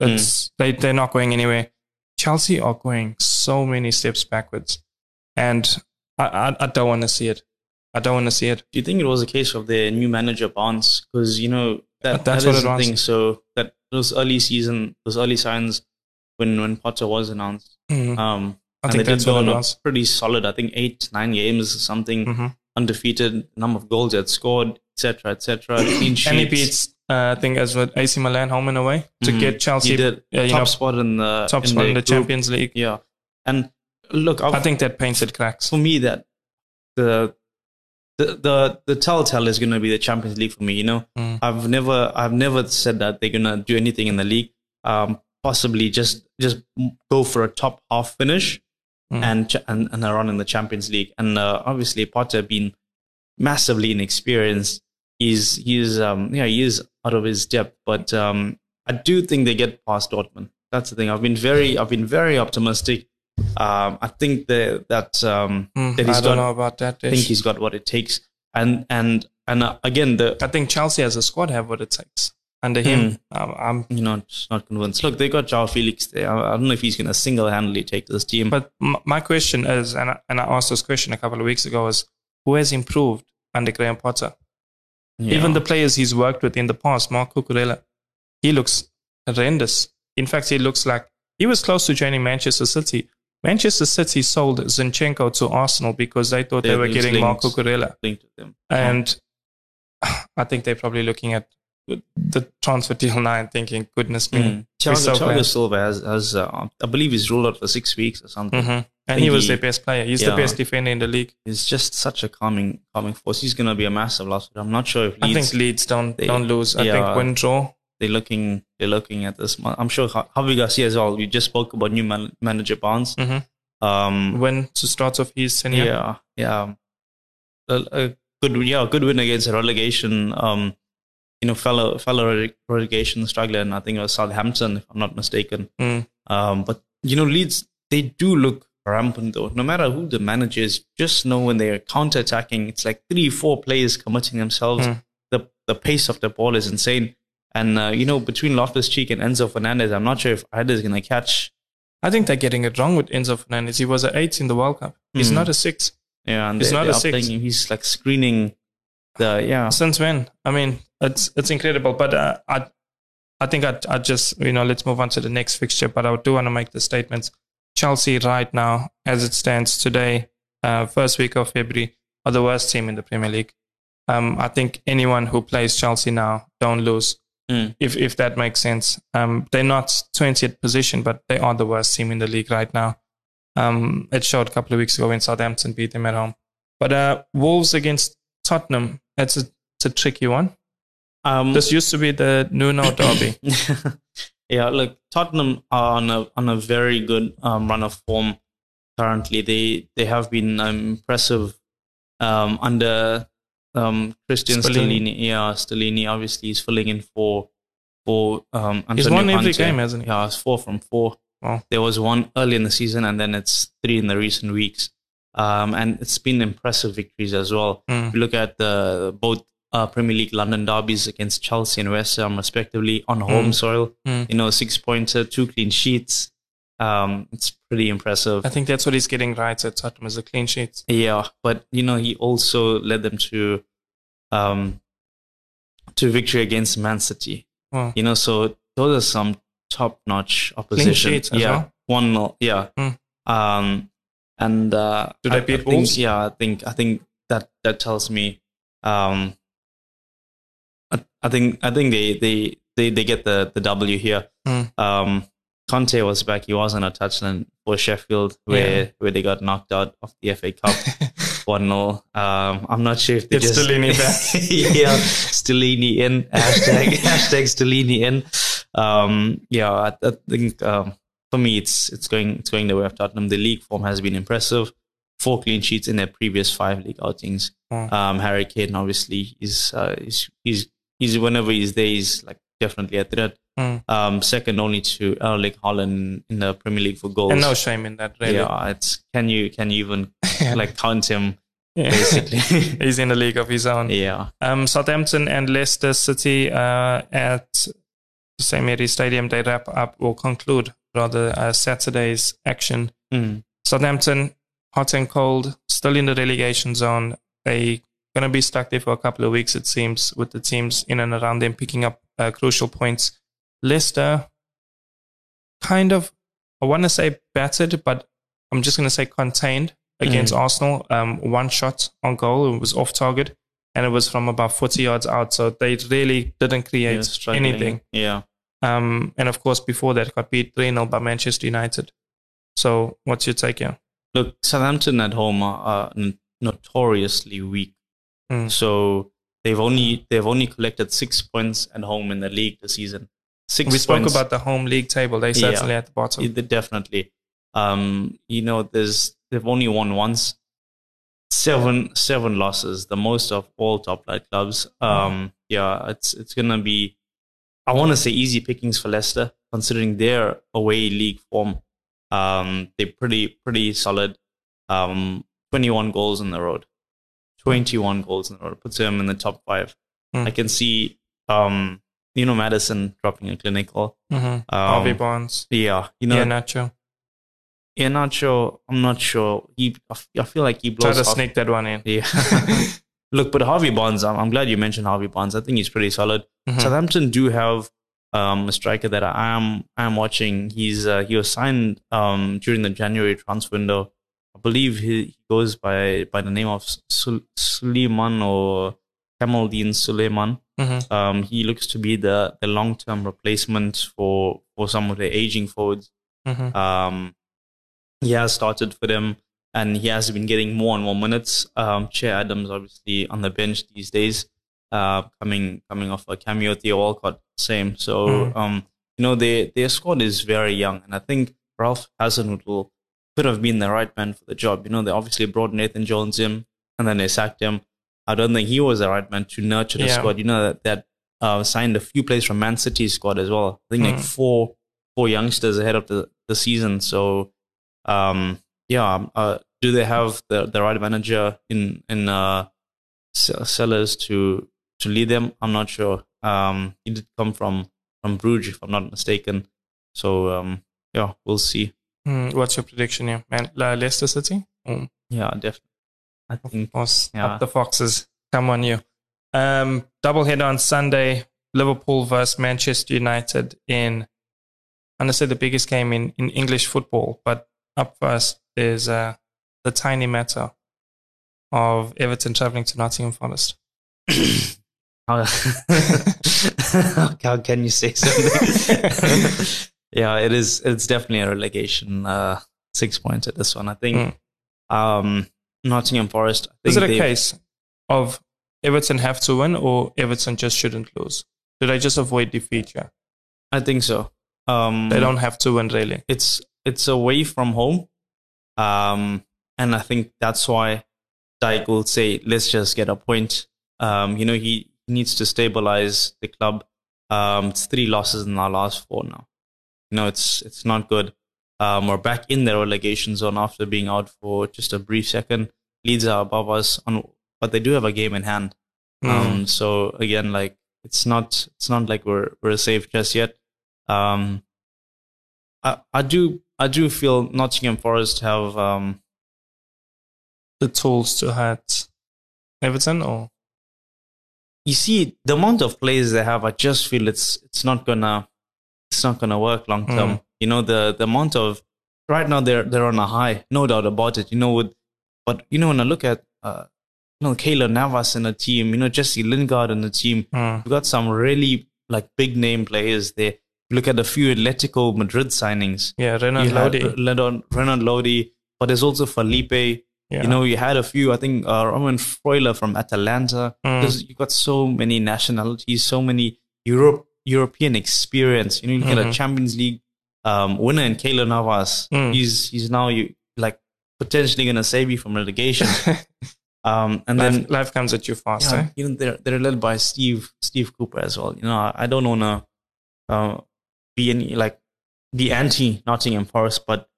It's they they're not going anywhere. Chelsea are going so many steps backwards, and I I, I don't want to see it. I don't want to see it.
Do you think it was a case of their new manager Barnes? Because you know that,
That's
that
what
is
it
the thing. So that those early season, those early signs when when Potter was announced,
Mhm.
um,
I
and
think
they did go on a pretty solid. I think eight nine games or something
Mhm.
undefeated, number of goals they had scored, etc. etc. Clean sheets.
And he beats, uh, I think, as with AC Milan home and away to
Mhm.
get Chelsea
He did
uh,
top
know,
spot in the
top spot in the
group.
Champions League.
Yeah, and look, I've,
I think that painted cracks.
for me that the the the, the telltale is going to be the Champions League for me. You know,
Mm.
I've never I've never said that they're going to do anything in the league. Um, possibly just just go for a top half finish
Mm.
and, and and a run in the Champions League. And uh, obviously Potter being massively inexperienced. He's he's um yeah he is out of his depth, but um I do think they get past Dortmund. That's the thing. I've been very I've been very optimistic. Um, I think that that um
Mm,
that he's
I don't
got
know about that.
I think he's got what it takes. And and and uh, again, the
I think Chelsea as a squad have what it takes. Under him, um, I'm.
you're not not convinced. Look, they got Joao Felix there. I, I don't know if he's going to single handedly take this team.
But m- my question is, and I, and I asked this question a couple of weeks ago, is who has improved under Graham Potter?
Yeah.
Even the players he's worked with in the past, Marc Cucurella, he looks horrendous. In fact, he looks like he was close to joining Manchester City. Manchester City sold Zinchenko to Arsenal because they thought they
There
were getting Mark
links.
Cucurella.
linked to them.
And I think they're probably looking at the transfer deal now and thinking, goodness me.
Mm. Thiago,
so
Thiago. Silva has, has uh, I believe he's ruled out for six weeks or something.
hmm And he was
he-
their best player. He's the best defender in the league.
He's just such a calming calming force. He's going to be a massive loss. I'm not sure if
I
Leeds
think Leeds don't
they-
don't lose. I
yeah.
think win draw.
they're looking they're looking at this. I'm sure Ja- Javi Garcia as well. You just spoke about new man, manager Barnes.
Mhm.
Um,
Win to start off his tenure.
yeah, yeah, a, a good yeah, a good win against a relegation. Um, you know, fellow fellow relegation struggler, and I think it was Southampton, if I'm not mistaken.
Mm.
Um, but you know, Leeds they do look rampant though. No matter who the manager is, just know when they're counter attacking, it's like three, four players committing themselves.
Mm.
The the pace of the ball is insane. And uh, you know, between Loftus Cheek and Enzo Fernandez, I'm not sure if either is going to catch.
I think they're getting it wrong with Enzo Fernandez. He was an eight in the World Cup. He's
Mm.
not a six.
Yeah, and
He's
they,
not a six.
playing. He's like screening the yeah.
Since when? I mean, it's it's incredible. But uh, I I think I I just you know let's move on to the next fixture. But I do want to make the statements. Chelsea right now, as it stands today, uh, first week of February, are the worst team in the Premier League. Um, I think anyone who plays Chelsea now don't lose.
Mm.
If if that makes sense. Um, they're not 20th position, but they are the worst team in the league right now. Um, it showed a couple of weeks ago when Southampton beat them at home. But uh, Wolves against Tottenham, it's a, it's a tricky one.
Um,
This used to be the Nuno derby.
yeah, look, Tottenham are on a on a very good um, run of form currently. They they have been um, impressive um, under um, Cristian
Stellini.
Stellini. Yeah, Stellini obviously is filling in for for um, Antonio
He's won every game, hasn't he?
Yeah, it's four from four.
Wow.
There was one early in the season, and then it's three in the recent weeks. Um, and it's been impressive victories as well.
Mm.
If you look at the both uh, Premier League London derbies against Chelsea and West Ham, respectively, on home
Mm.
soil.
Mm.
You know, six pointer, two clean sheets. Um, it's pretty impressive.
I think that's what he's getting right at Tottenham is a clean sheet.
Yeah, but you know, he also led them to um to victory against Man City.
Wow.
You know, so those are some top notch opposition.
sheets as
yeah,
well?
one. Yeah.
Mm.
Um, and uh,
Do they
I-
beat
I think,
Wolves?
Yeah, I think I think that that tells me. Um, I, I think I think they they they, they get the the W here.
Mm.
Um, Conte was back. He was on a touchline for Sheffield, where
Yeah.
where they got knocked out of the FA Cup. one 0 Um, I'm not sure if they
It's
just
Stellini back.
yeah, Stellini in hashtag hashtag Stellini in. Um, yeah, I, I think um, for me it's it's going it's going the way of Tottenham. The league form has been impressive. Four clean sheets in their previous five league outings.
Mm.
Um, Harry Kane obviously is uh, he's, he's he's whenever he's there he's like definitely a threat.
Mm.
Um, second only to Erling Haaland in the Premier League for goals.
And no shame in that, really.
Yeah, it's can you can you even like count him
Yeah.
basically?
He's in a league of his own.
yeah.
Um, Southampton and Leicester City uh, at the St. Mary's Stadium, they wrap up or conclude rather uh, Saturday's action.
Mm.
Southampton, hot and cold, still in the relegation zone. They're going to be stuck there for a couple of weeks, it seems, with the teams in and around them picking up uh, crucial points. Leicester, kind of, I want to say battered, but I'm just going to say contained against Arsenal. Um, one shot on goal, it was off target, and it was from about 40 yards out. So they really didn't create
Yeah,
anything.
Yeah.
Um, and of course, before that, got beat 3 0 by Manchester United. So, what's your take here?
Look, Southampton at home are, are notoriously weak.
Mm.
So they've only they've only collected six points at home in the league this season. Six
we spoke
points.
about the home league table. They
Yeah.
certainly at the bottom.
Yeah, definitely. Um, you know, there's they've only won once. Seven seven losses, the most of all top flight clubs. Um, yeah, it's it's gonna be. I want to say easy pickings for Leicester, considering their away league form. Um, they're pretty pretty solid. Um, 21 goals on the road, 21 goals on the road puts them in the top five.
Mm.
I can see, um, you know, Maddison dropping a clinical.
mm-hmm.
Um,
Harvey Barnes.
yeah, you know,
yeah, Nacho.
yeah, not sure. I'm not sure. He, I f- I feel like he blows.
Try to
off-
sneak that one in.
Yeah. Look, but Harvey Barnes, I'm, I'm glad you mentioned Harvey Barnes. I think he's pretty solid.
Mhm.
Southampton do have um, a striker that I am I am watching. He's uh, he was signed um, during the January transfer window. I believe he, he goes by by the name of Sul- Sulemana or Kamaldeen Sulemana.
Mhm.
Um, he looks to be the, the long term replacement for for some of the aging forwards.
Mhm.
Um, he has started for them and he has been getting more and more minutes. Um, Che Adams, obviously, on the bench these days, uh, coming coming off a cameo. Theo Walcott, same. So,
Mm.
um, you know, their, their squad is very young. And I think Ralph Hasenhüttl could have been the right man for the job. You know, they obviously brought Nathan Jones in and then they sacked him. I don't think he was the right man to nurture the
Yeah.
squad. You know, that, that uh, signed a few players from Man City's squad as well. I think like
Mm.
four four youngsters ahead of the, the season. So, um, yeah, um, uh, do they have the, the right manager in in uh, Sellers to to lead them? I'm not sure. Um, he did come from from Bruges, if I'm not mistaken. So, um, yeah, we'll see.
Mm, what's your prediction here, man? Leicester City? Mm,
Yeah, definitely. I think Yeah.
up the Foxes. Come on, you. Um, double header on Sunday. Liverpool versus Manchester United in, I'm going to say the biggest game in, in English football. But up first is uh, the tiny matter of Everton traveling to Nottingham Forest.
how, how can you say something? yeah, it is. It's definitely a relegation. Uh, six points at this one. I think. Um, Nottingham Forest. I
Is it a case of Everton have to win or Everton just shouldn't lose? Do I just avoid defeat? Yeah,
I think so. Um,
they don't have to win really.
It's it's away from home, um, and I think that's why Dyche will say, "Let's just get a point." Um, you know, he needs to stabilize the club. Um, it's three losses in our last four now. You know, it's it's not good. Um, we're back in the relegation zone after being out for just a brief second. Leeds are above us, on, but they do have a game in hand.
Mm.
Um, so again, like it's not it's not like we're we're safe just yet. Um, I I do I do feel Nottingham Forest have um
the tools to hurt Everton or
you see the amount of players they have. I just feel it's it's not gonna it's not gonna work long term.
Mm.
You know the the amount of right now they're they're on a high, no doubt about it. You know with but you know when I look at uh you know Keylor Navas in the team, you know Jesse Lingard in the team,
Mm.
We've got some really like big name players there. Look at a few Atletico Madrid signings.
yeah,
have
Lodi.
Renan, Renan Lodi, but there's also Felipe.
Yeah.
You know, you had a few. I think uh, Remo Freuler from Atalanta.
Mm.
Because you got so many nationalities, so many Europe European experience. You know, you get a
Mhm.
Champions League um, winner in Keylor Navas.
Mm.
He's he's now you like potentially going to save you from relegation. um, and then
life, life comes at you fast.
yeah,
eh?
you know they're they're led by Steve Steve Cooper as well. You know, I, I don't want to uh, be any like the anti Nottingham Forest, but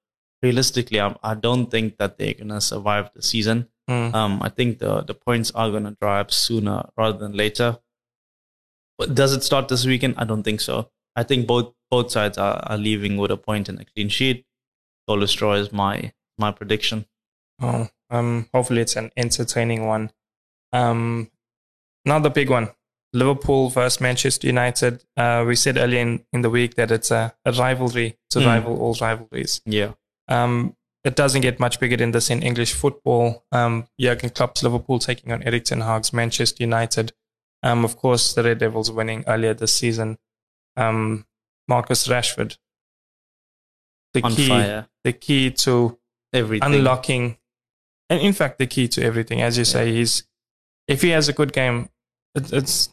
realistically, I, I don't think that they're gonna survive the season.
Mm.
Um, I think the the points are gonna dry up sooner rather than later. But does it start this weekend? I don't think so. I think both both sides are, are leaving with a point and a clean sheet. Goal destroy is my my prediction.
Oh, um, hopefully it's an entertaining one. Um, another big one. Liverpool versus Manchester United. Uh, we said earlier in, in the week that it's a, a rivalry to
Mm.
rival all rivalries.
Yeah.
Um, it doesn't get much bigger than this in English football. Um, Jurgen Klopp's Liverpool taking on Erik ten Hag's Manchester United. Um, of course, the Red Devils winning earlier this season. Um, Marcus Rashford. The
On
key,
fire.
the key to
Everything.
unlocking and in fact the key to everything as you say is if he has a good game it, it's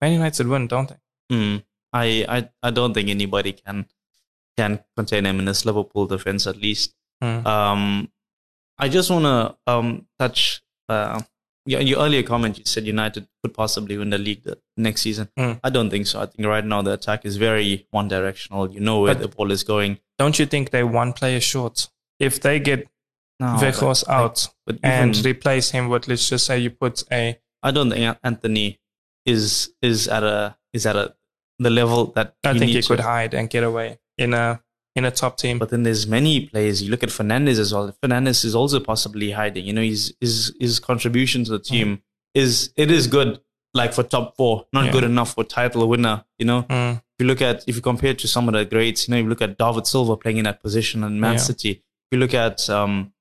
man united win don't they
Mm. I, I I don't think anybody can can contain him in this Liverpool defense at least.
Mm.
Um, I just want to um touch uh your, your earlier comment. You said United could possibly win the league the next season.
Mm.
I don't think so. I think right now the attack is very one directional. You know where
But-
the ball is going.
don't you think they one player short if they get
No,
Weghorst
but-
out
but
and
even-
replace him with let's just say you put a
I don't think Antony is is at a is at a the level that
I
you
think
need
he
to.
could hide and get away in a in a top team
But then there's many players. You look at Fernandes as well. Fernandes is also possibly hiding. You know, his his his contribution to the team is it is good, like for top four, not
Yeah.
good enough for title winner. You know,
Mm,
if you look at if you compare it to some of the greats, you know, you look at David Silva playing in that position in Man
Yeah.
City. If you look at um,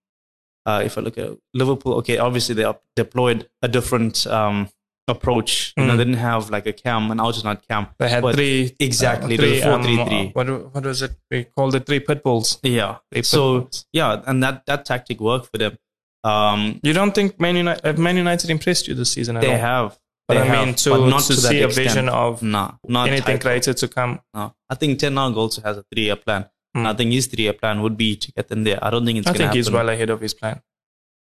uh, if I look at Liverpool, okay, obviously they up- deployed a different um approach. You know,
Mm.
they didn't have like a cam, an alternate cam.
they had three
exactly,
uh,
was
three,
a
um,
4-3-3.
what what was it we called it three pit bulls
Yeah.
Pit
So
bulls.
yeah, and that that tactic worked for them. Um,
you don't think man united have man united impressed you this season at
they
all
have,
but
they
i mean
have,
to,
but not
to,
to,
see a vision of
Nah, not
anything greater to come
No, I think Ten Hag also has a three-year plan. And I think his three-year plan would be to get them there. I don't think it's
I
going to
think
happen.
he's well ahead of his plan.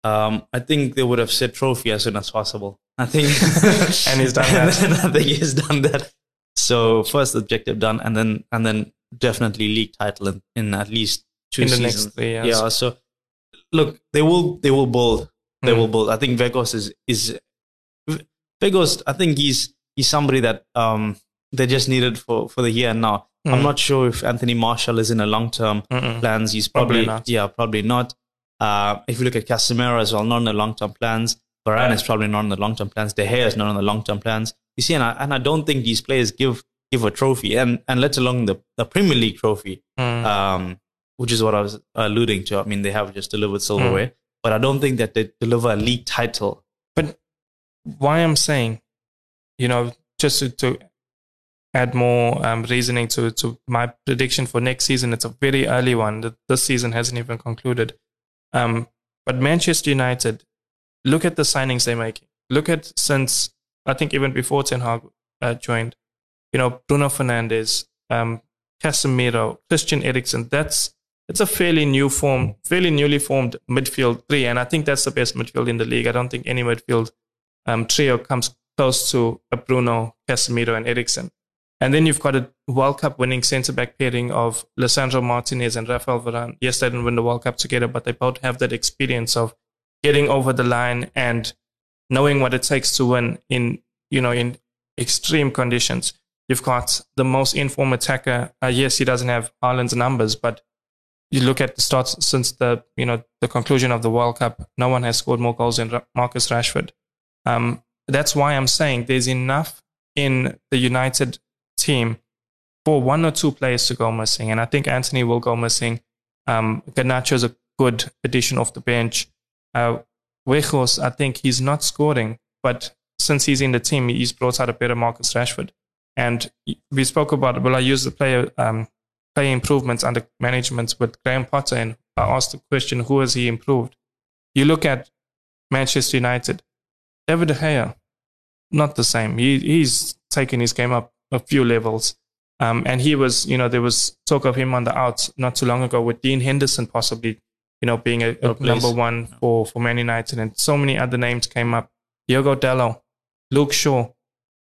Um, I think they would have said trophy as soon as possible. I think,
And he's done that.
and I think he's done that. So first objective done, and then and then definitely league title in, in at least two
In the
seasons.
next three years.
Yeah. So look, they will they will build. They
Mm.
will build. I think Weghorst is is Weghorst. I think he's he's somebody that um they just needed for for the here and now. I'm
Mm.
not sure if Anthony Martial is in a long term plans. He's
Probably
probably,
not.
yeah, probably not. Uh, if you look at Casemiro as well, not in the long term plans. Varane is probably not in the long term plans. De Gea is not in the long term plans. You see, and I, and I don't think these players give give a trophy, and and let alone the, the Premier League trophy,
Mm.
um, which is what I was alluding to. I mean, they have just delivered silverware, but I don't think that they deliver a league title.
But why I'm saying, you know, just to, to add more um, reasoning to, to my prediction for next season, it's a very early one. Th- This season hasn't even concluded. Um, but Manchester United, look at the signings they're making. Look at since, I think even before Ten Hag uh, joined, you know, Bruno Fernandes, um, Casemiro, Christian Eriksen. That's it's a fairly new form, fairly newly formed midfield three, and I think that's the best midfield in the league. I don't think any midfield um, trio comes close to a Bruno, Casemiro, and Eriksen. And then you've got a World Cup winning centre back pairing of Lisandro Martinez and Rafael Varane. Yes, they didn't win the World Cup together, but they both have that experience of getting over the line and knowing what it takes to win in you know in extreme conditions. You've got the most informed attacker. Uh, yes, he doesn't have Haaland's numbers, but you look at the stats since the you know the conclusion of the World Cup. No one has scored more goals than Marcus Rashford. Um, that's why I'm saying there's enough in the United team for one or two players to go missing, and I think Antony will go missing. Um, Garnacho is a good addition off the bench. Uh, Weghorst, I think he's not scoring, but since he's in the team, he's brought out a better Marcus Rashford. And we spoke about it. Will I use the player um, improvements under management with Graham Potter? And I asked the question, who has he improved? You look at Manchester United, David De Gea, not the same. He, he's taken his game up a few levels. Um, and he was, you know, there was talk of him on the outs not too long ago with Dean Henderson possibly, you know, being a, a number one for, for Man United. And so many other names came up. Diogo Dalot, Luke Shaw,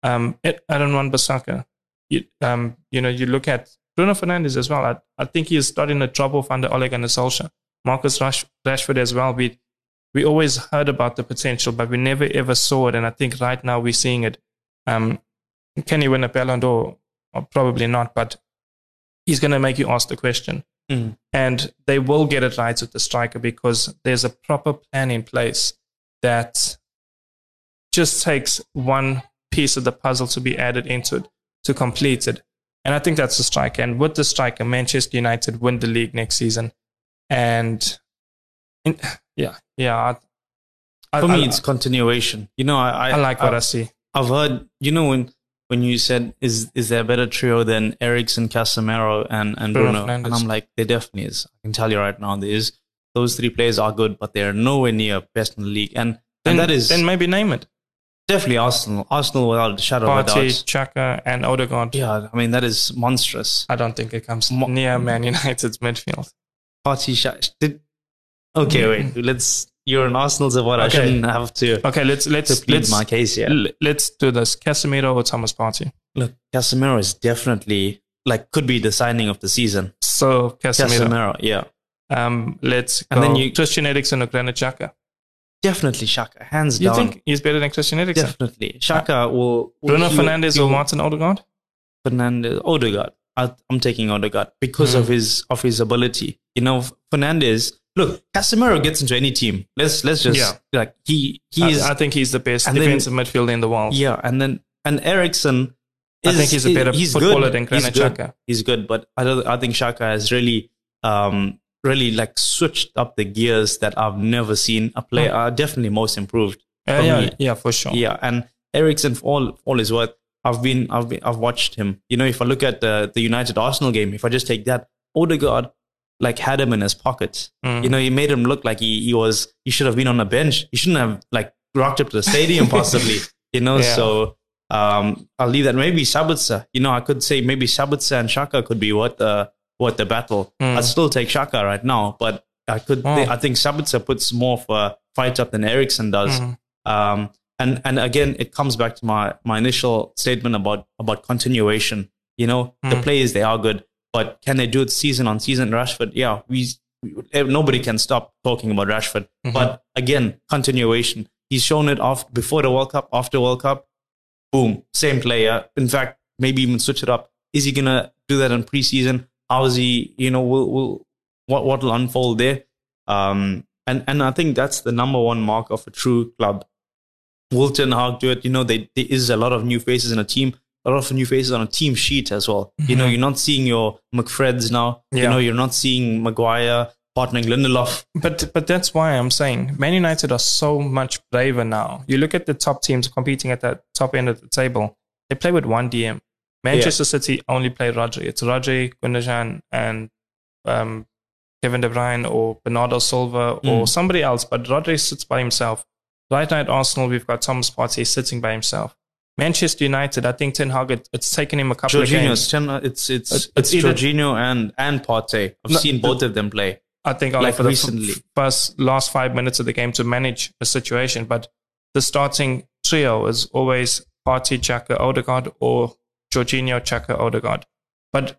um, Aaron Wan-Bissaka. You, um, you know, you look at Bruno Fernandes as well. I, I think he is starting to drop off under Ole Gunnar Solskjaer. Marcus Rash, Rashford as well. We, we always heard about the potential, but we never ever saw it. And I think right now we're seeing it. Um, can he win a Ballon d'Or? Probably not, but he's going to make you ask the question.
Mm.
And they will get it right with the striker because there's a proper plan in place that just takes one piece of the puzzle to be added into it to complete it. And I think that's the striker. And with the striker, Manchester United win the league next season. And in, yeah, yeah.
I, For me, I, it's continuation. You know, I,
I like what I, see.
I've heard, you know, when when you said, "Is is there a better trio than Eriksen, Casemiro, and and Bruno?" Bruno and I'm like, there definitely is. I can tell you right now, there is. Those three players are good, but they are nowhere near best in the league. And
then,
and that is
then maybe name it.
Definitely Arsenal. Arsenal without a shadow
Partey,
of a doubt.
Xhaka, and Odegaard.
Yeah, I mean that is monstrous.
I don't think it comes Mo- near Man United's midfield.
Partey, Xhaka. Did okay? Wait, let's. You're an Arsenal supporter. Okay. I shouldn't have to.
Okay, let's let's let's
my case here.
Let's do this. Casemiro or Thomas Partey?
Look, Casemiro is definitely like could be the signing of the season.
So Casemiro,
Casemiro yeah.
Um, let's
and then you
Christian Eriksen or Granit Xhaka.
Definitely Xhaka, hands
you
down.
You think he's better than Christian Eriksen?
Definitely. Xhaka will. will
Bruno Fernandes or Martin Odegaard?
Fernandes, Odegaard. I, am taking Odegaard because mm. of his of his ability. You know, Fernandes. Look, Casemiro gets into any team. Let's let's just yeah. like he he's.
I, I think he's the best defensive then, midfielder in the world.
Yeah, and then and Eriksen.
Is, I think he's a better he's footballer
good.
than Granit
he's
Xhaka.
Good. He's good, but I don't. I think Xhaka has really um, really like switched up the gears that I've never seen a player. Mm. Uh, definitely most improved.
Uh, yeah, me. yeah, for sure.
Yeah, and Eriksen, for all all his worth, I've been I've been, I've watched him. You know, if I look at the the United Arsenal game, if I just take that, Odegaard like had him in his pocket.
Mm.
You know, he made him look like he he was he should have been on a bench. He shouldn't have like rocked up to the stadium possibly. you know, yeah. so. Um, I'll leave that. Maybe Sabitzer. You know, I could say maybe Sabitzer and Xhaka could be what the what the battle.
Mm.
I'd still take Xhaka right now, but I could.
Oh.
I think Sabitzer puts more of a fight up than Eriksen does.
Mm.
Um, and and again, it comes back to my my initial statement about about continuation. You know,
mm.
the players they are good, but can they do it season on season? Rashford, yeah, we, we nobody can stop talking about Rashford.
Mm-hmm.
But again, continuation. He's shown it off before the World Cup, after World Cup. Boom, same player. In fact, maybe even switch it up. Is he gonna do that in preseason? how is he, you know, will, will what what will unfold there? Um, and and I think that's the number one mark of a true club. Will Ten Hag do it? You know, they, there is a lot of new faces in a team, a lot of new faces on a team sheet as well.
Mm-hmm.
You know, you're not seeing your McFreds now.
Yeah.
You know, you're not seeing Maguire partnering Lindelof.
But but that's why I'm saying Man United are so much braver now. You look at the top teams competing at that top end of the table. They play with one DM. Manchester yeah. City only play Rodri. It's Rodri, Gundogan, and um, Kevin De Bruyne or Bernardo Silva or
Mm.
somebody else. But Rodri sits by himself. Right now at Arsenal, we've got Thomas Partey sitting by himself. Manchester United, I think Ten Hag, it, it's taken him a couple of games.
Ten, it's it's
It's-
it's,
either-
Jorginho and and Partey. I've
No,
seen both of them play.
I think
Like
for the
recently.
f- first last five minutes of the game to manage a situation. But the starting trio is always Partey, Xhaka, Odegaard, or Jorginho, Xhaka, Odegaard. But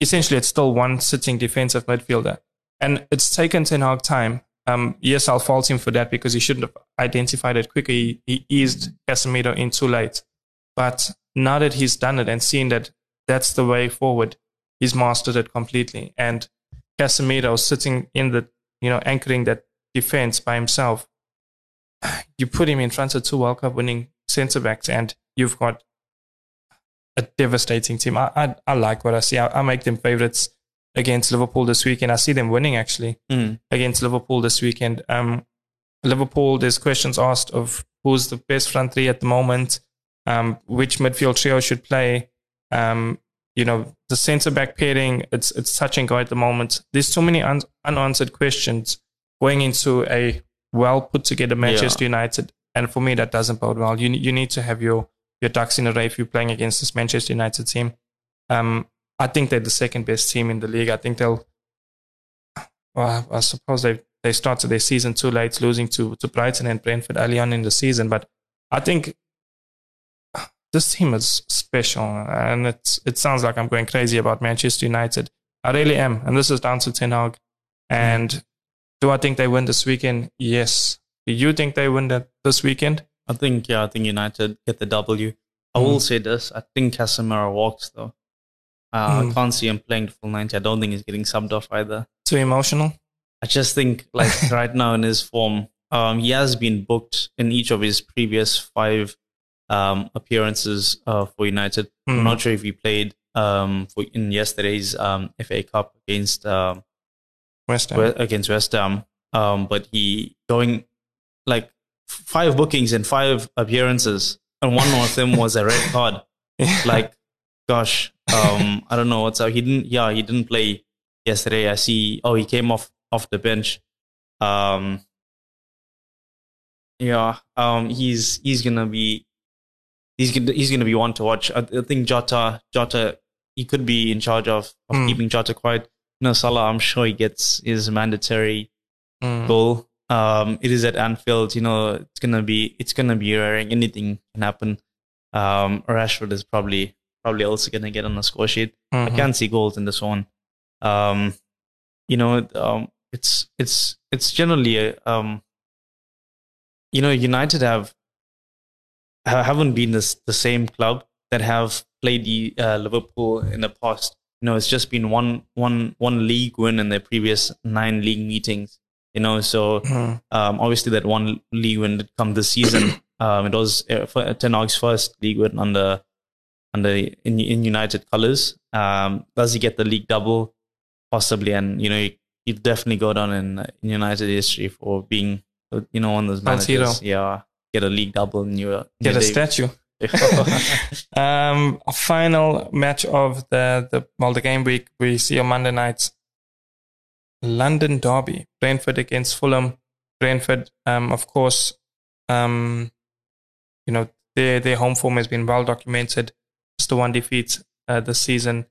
essentially, it's still one sitting defensive midfielder, and it's taken Ten Hag time. Um, yes, I'll fault him for that because he shouldn't have identified it quicker. He, he eased Casemiro in too late. But now that he's done it and seen that that's the way forward, he's mastered it completely. And Casemiro sitting in the, you know, anchoring that defense by himself. You put him in front of two World Cup winning centre backs, and you've got a devastating team. I, I, I like what I see. I, I make them favourites against Liverpool this weekend. I see them winning actually
Mm.
against Liverpool this weekend. Um, Liverpool, there's questions asked of who's the best front three at the moment, um, which midfield trio should play. Um, you know, the centre back pairing, it's it's touch and go at the moment. There's too many un- unanswered questions going into a well put together Manchester yeah. United, and for me that doesn't bode well. You you need to have your your ducks in a row if you're playing against this Manchester United team. Um, I think they're the second best team in the league. I think they'll. Well, I suppose they they started their season too late, losing to to Brighton and Brentford early on in the season. But I think this team is special, and it's it sounds like I'm going crazy about Manchester United. I really am, and this is down to Ten Hag. And do I think they win this weekend? Yes. Do you think they win that this weekend?
I think yeah, I think United get the W. I mm. will say this: I think Casemiro walks though. Uh, mm. I can't see him playing the full ninety. I don't think he's getting subbed off either.
Too emotional.
I just think like right now in his form, um, he has been booked in each of his previous five um, appearances uh, for United. Mm. I'm hmm. not sure if he played um, for in yesterday's um, FA Cup against um,
West Ham.
against West Ham, um, but he going like five bookings and five appearances, and one of them was a red card. yeah. Like, gosh, um, I don't know what's up. He didn't. Yeah, he didn't play yesterday. I see. Oh, he came off off the bench. Um, yeah, um, he's he's gonna be he's gonna he's gonna be one to watch. I, I think Jota Jota he could be in charge of, of mm. keeping Jota quiet. You know, Salah, I'm sure he gets his mandatory mm. goal. Um, it is at Anfield. You know, it's gonna be it's gonna be raring. Anything can happen. Um, Rashford is probably probably also gonna get on the score sheet. Mm-hmm. I can't see goals in this one. Um, you know, um, it's it's it's generally a, um, you know, United have haven't been this, the same club that have played the uh, Liverpool in the past. You know, it's just been one one one league win in their previous nine league meetings. You know, so mm. um, obviously that one league win did come this season. um, it was uh, Ten Hag's first league win under under in in United colours. Um, does he get the league double? Possibly, and you know, he definitely go down in, in United history for being you know one of those managers. Yeah, get a league double in your
get a statue. um, final match of the the well the game week we see on Monday nights. London Derby, Brentford against Fulham. Brentford, um, of course, um, you know their their home form has been well documented. Just the one defeat uh, this season.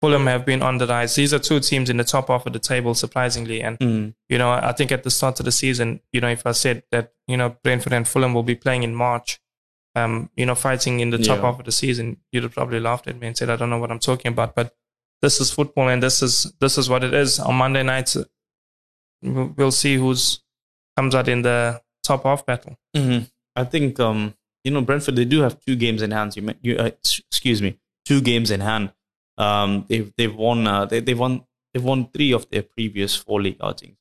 Fulham have been on the rise. These are two teams in the top half of the table, surprisingly. And, mm. you know, I think at the start of the season, you know, if I said that, you know, Brentford and Fulham will be playing in March, um, you know, fighting in the top yeah. half of the season, you'd have probably laughed at me and said, I don't know what I'm talking about. But this is football and this is, this is what it is. On Monday nights, we'll see who's comes out in the top half battle.
Mm-hmm. I think, um, you know, Brentford, they do have two games in hand. You, you uh, excuse me, two games in hand um, they've they've won uh, they, they've won they've won three of their previous four league outings.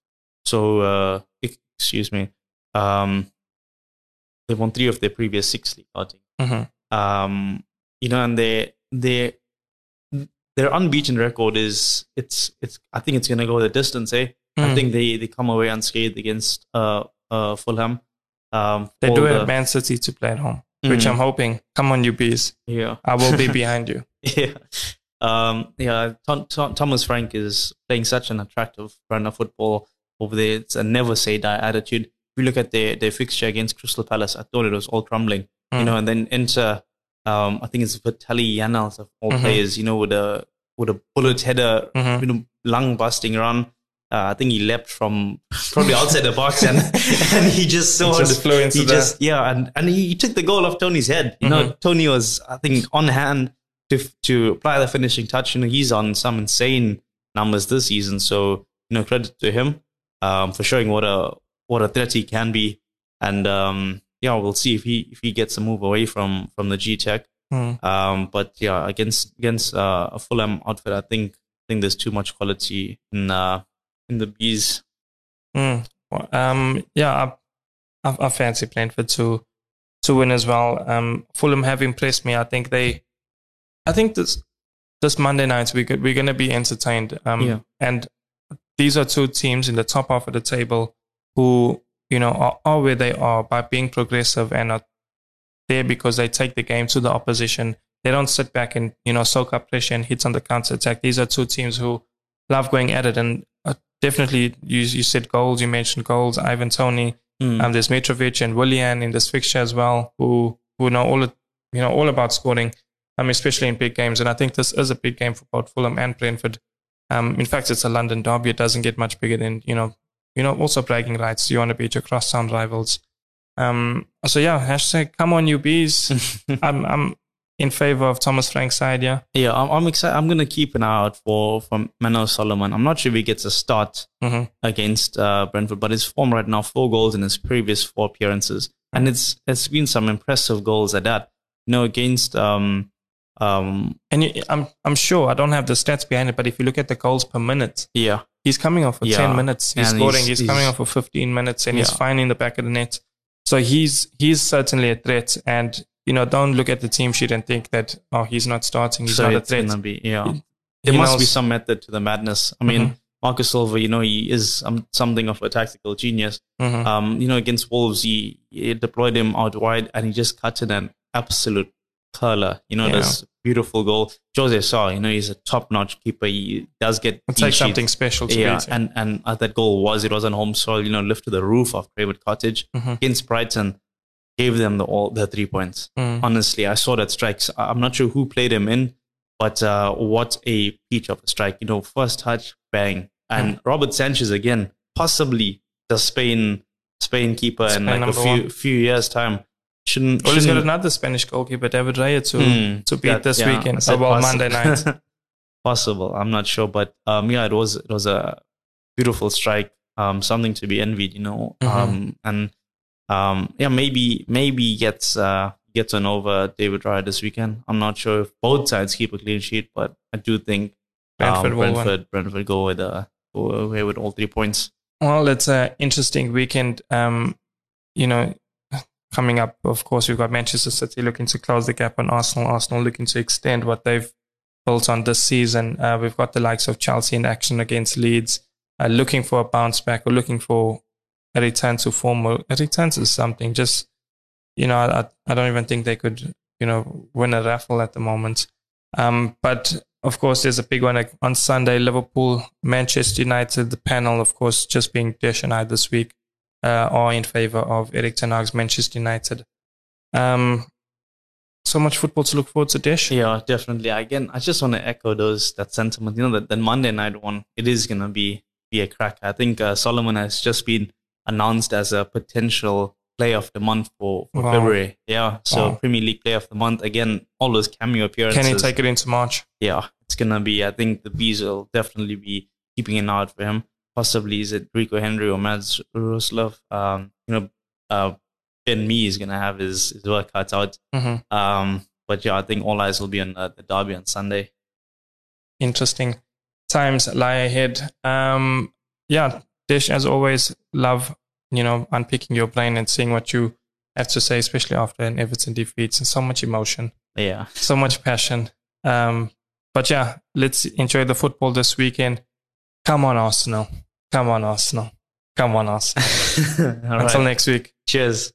So uh, excuse me, um, they've won three of their previous six league outings. Mm-hmm. Um, you know, and they they their unbeaten record is it's it's I think it's gonna go the distance. Eh, mm. I think they they come away unscathed against uh uh Fulham. Um,
they do have Man City to play at home, mm. which I'm hoping. Come on, you bees!
Yeah,
I will be behind you.
yeah, um, yeah, Tom, Tom, Thomas Frank is playing such an attractive brand of football over there. It's a never say die attitude. If you look at their, their fixture against Crystal Palace, I thought it was all crumbling. Mm. You know, and then enter, um, I think it's Vitaly Janelt of all mm-hmm. players. You know, with a with a bullet header, mm-hmm. you know, lung busting run. Uh, I think he leapt from probably outside the box and and he just saw
just flew into
he just yeah and and he, he, took the goal off Toney's head. You mm-hmm. know, Tony was I think on hand to to apply the finishing touch. You know, he's on some insane numbers this season. So you know, credit to him um, for showing what a what a threat he can be. And um, yeah, we'll see if he if he gets a move away from from the Gtech. Mm. Um, but yeah, against against uh, a Fulham outfit, I think I think there's too much quality in uh, in the bees.
Mm. Um, yeah, I, I, I fancy for to to win as well. Um, Fulham have impressed me. I think they I think this this Monday night we could, we're going to be entertained. Um, yeah. And these are two teams in the top half of the table who you know are, are where they are by being progressive and are there because they take the game to the opposition. They don't sit back and you know soak up pressure and hits on the counter attack. These are two teams who love going at it and uh, definitely you you said goals. You mentioned goals. Ivan Toney
Mm.
Um, there's Mitrovic and Willian in this fixture as well, who who know all you know all about scoring, um, especially in big games. And I think this is a big game for both Fulham and Brentford. Um, in fact, it's a London derby. It doesn't get much bigger than you know, you know, also bragging rights. You want to beat your cross-town rivals. Um, so yeah, hashtag come on you bees. I'm I'm in favor of Thomas Frank's side. Yeah,
yeah, I'm, I'm excited. I'm gonna keep an eye out for for Manor Solomon. I'm not sure if he gets a start
Mhm.
against uh, Brentford, but his form right now, four goals in his previous four appearances, and it's it's been some impressive goals at that. You know, against um um
and you, I'm I'm sure I don't have the stats behind it, but if you look at the goals per minute,
yeah
he's coming off for
Yeah.
10 minutes. He's
And
scoring.
he's-
He's, coming off for 15 minutes and he's
Yeah.
finding the back of the net. So he's he's certainly a threat. And, you know, don't look at the team sheet and think that, oh, he's not starting. He's
so
not a threat.
be yeah.
He-
there
he
must be some method to the madness. I mean,
Mhm.
Marcus Silva, you know, he is um, something of a tactical genius.
Mhm.
Um, you know, against Wolves, he, he deployed him out wide and he just cut in an absolute curler. You know,
Yeah.
this beautiful goal. Jose Sá, you know, he's a top-notch keeper. He does get
It
clean
takes
sheets.
something special to
Yeah, and and uh, that goal was it was on home soil. You know, lift to the roof of Craven Cottage
Mhm.
against Brighton, gave them the all the three points.
Mm.
Honestly, I saw that strikes. I'm not sure who played him in, but uh, what a peach of a strike! You know, first touch, bang, and
Mm.
Robert Sanchez again, possibly the Spain Spain keeper in like a few
one.
few years time. Shouldn't
Well, he's got another Spanish goalkeeper, David Raya, to,
Hmm,
to beat
that-
this
yeah,
weekend. Oh, well, Monday night.
possible. I'm not sure, but um, yeah, it was it was a beautiful strike. Um, something to be envied, you know.
Mhm.
Um, and um, yeah, maybe maybe gets uh gets an over David Raya this weekend. I'm not sure if both sides keep a clean sheet, but I do think
Brentford
um,
will win.
Brentford Brentford go with uh go away with all three points.
Well, it's an interesting weekend. Um, you know, coming up, of course, we've got Manchester City looking to close the gap on Arsenal. Arsenal looking to extend what they've built on this season. Uh, we've got the likes of Chelsea in action against Leeds, uh, looking for a bounce back or looking for a return to form. Or a return to something. Just you know, I, I don't even think they could, you know, win a raffle at the moment. Um, but of course, there's a big one on Sunday. Liverpool, Manchester United. The panel, of course, just being Dish and I this week, uh, are in favor of Erik Ten Hag's Manchester United. Um, so much football to look forward to, Dish.
Yeah, definitely. Again, I just want to echo those that sentiment. You know, that the Monday night one, it is gonna be be a crack. I think uh, Solomon has just been announced as a potential player of the month for, for
Wow.
February. Yeah, so
Wow.
Premier League player of the month again. All those cameo appearances.
Can he take it into March?
yeah, it's gonna be. I think the bees will definitely be keeping an eye out for him. Possibly is it Rico Henry or Mads Roerslev? Um, you know, uh, Ben Mee is gonna have his, his work cut out.
hmm
Um, but yeah, I think all eyes will be on uh, the derby on Sunday.
Interesting times lie ahead. Um, yeah, Dish, as always, love you know unpicking your brain and seeing what you have to say, especially after an Everton defeat. And so much emotion,
Yeah,
so much passion. Um, but yeah, let's enjoy the football this weekend. Come on, Arsenal. Come on, Arsenal. Come on, Arsenal. Until
right.
next week.
Cheers.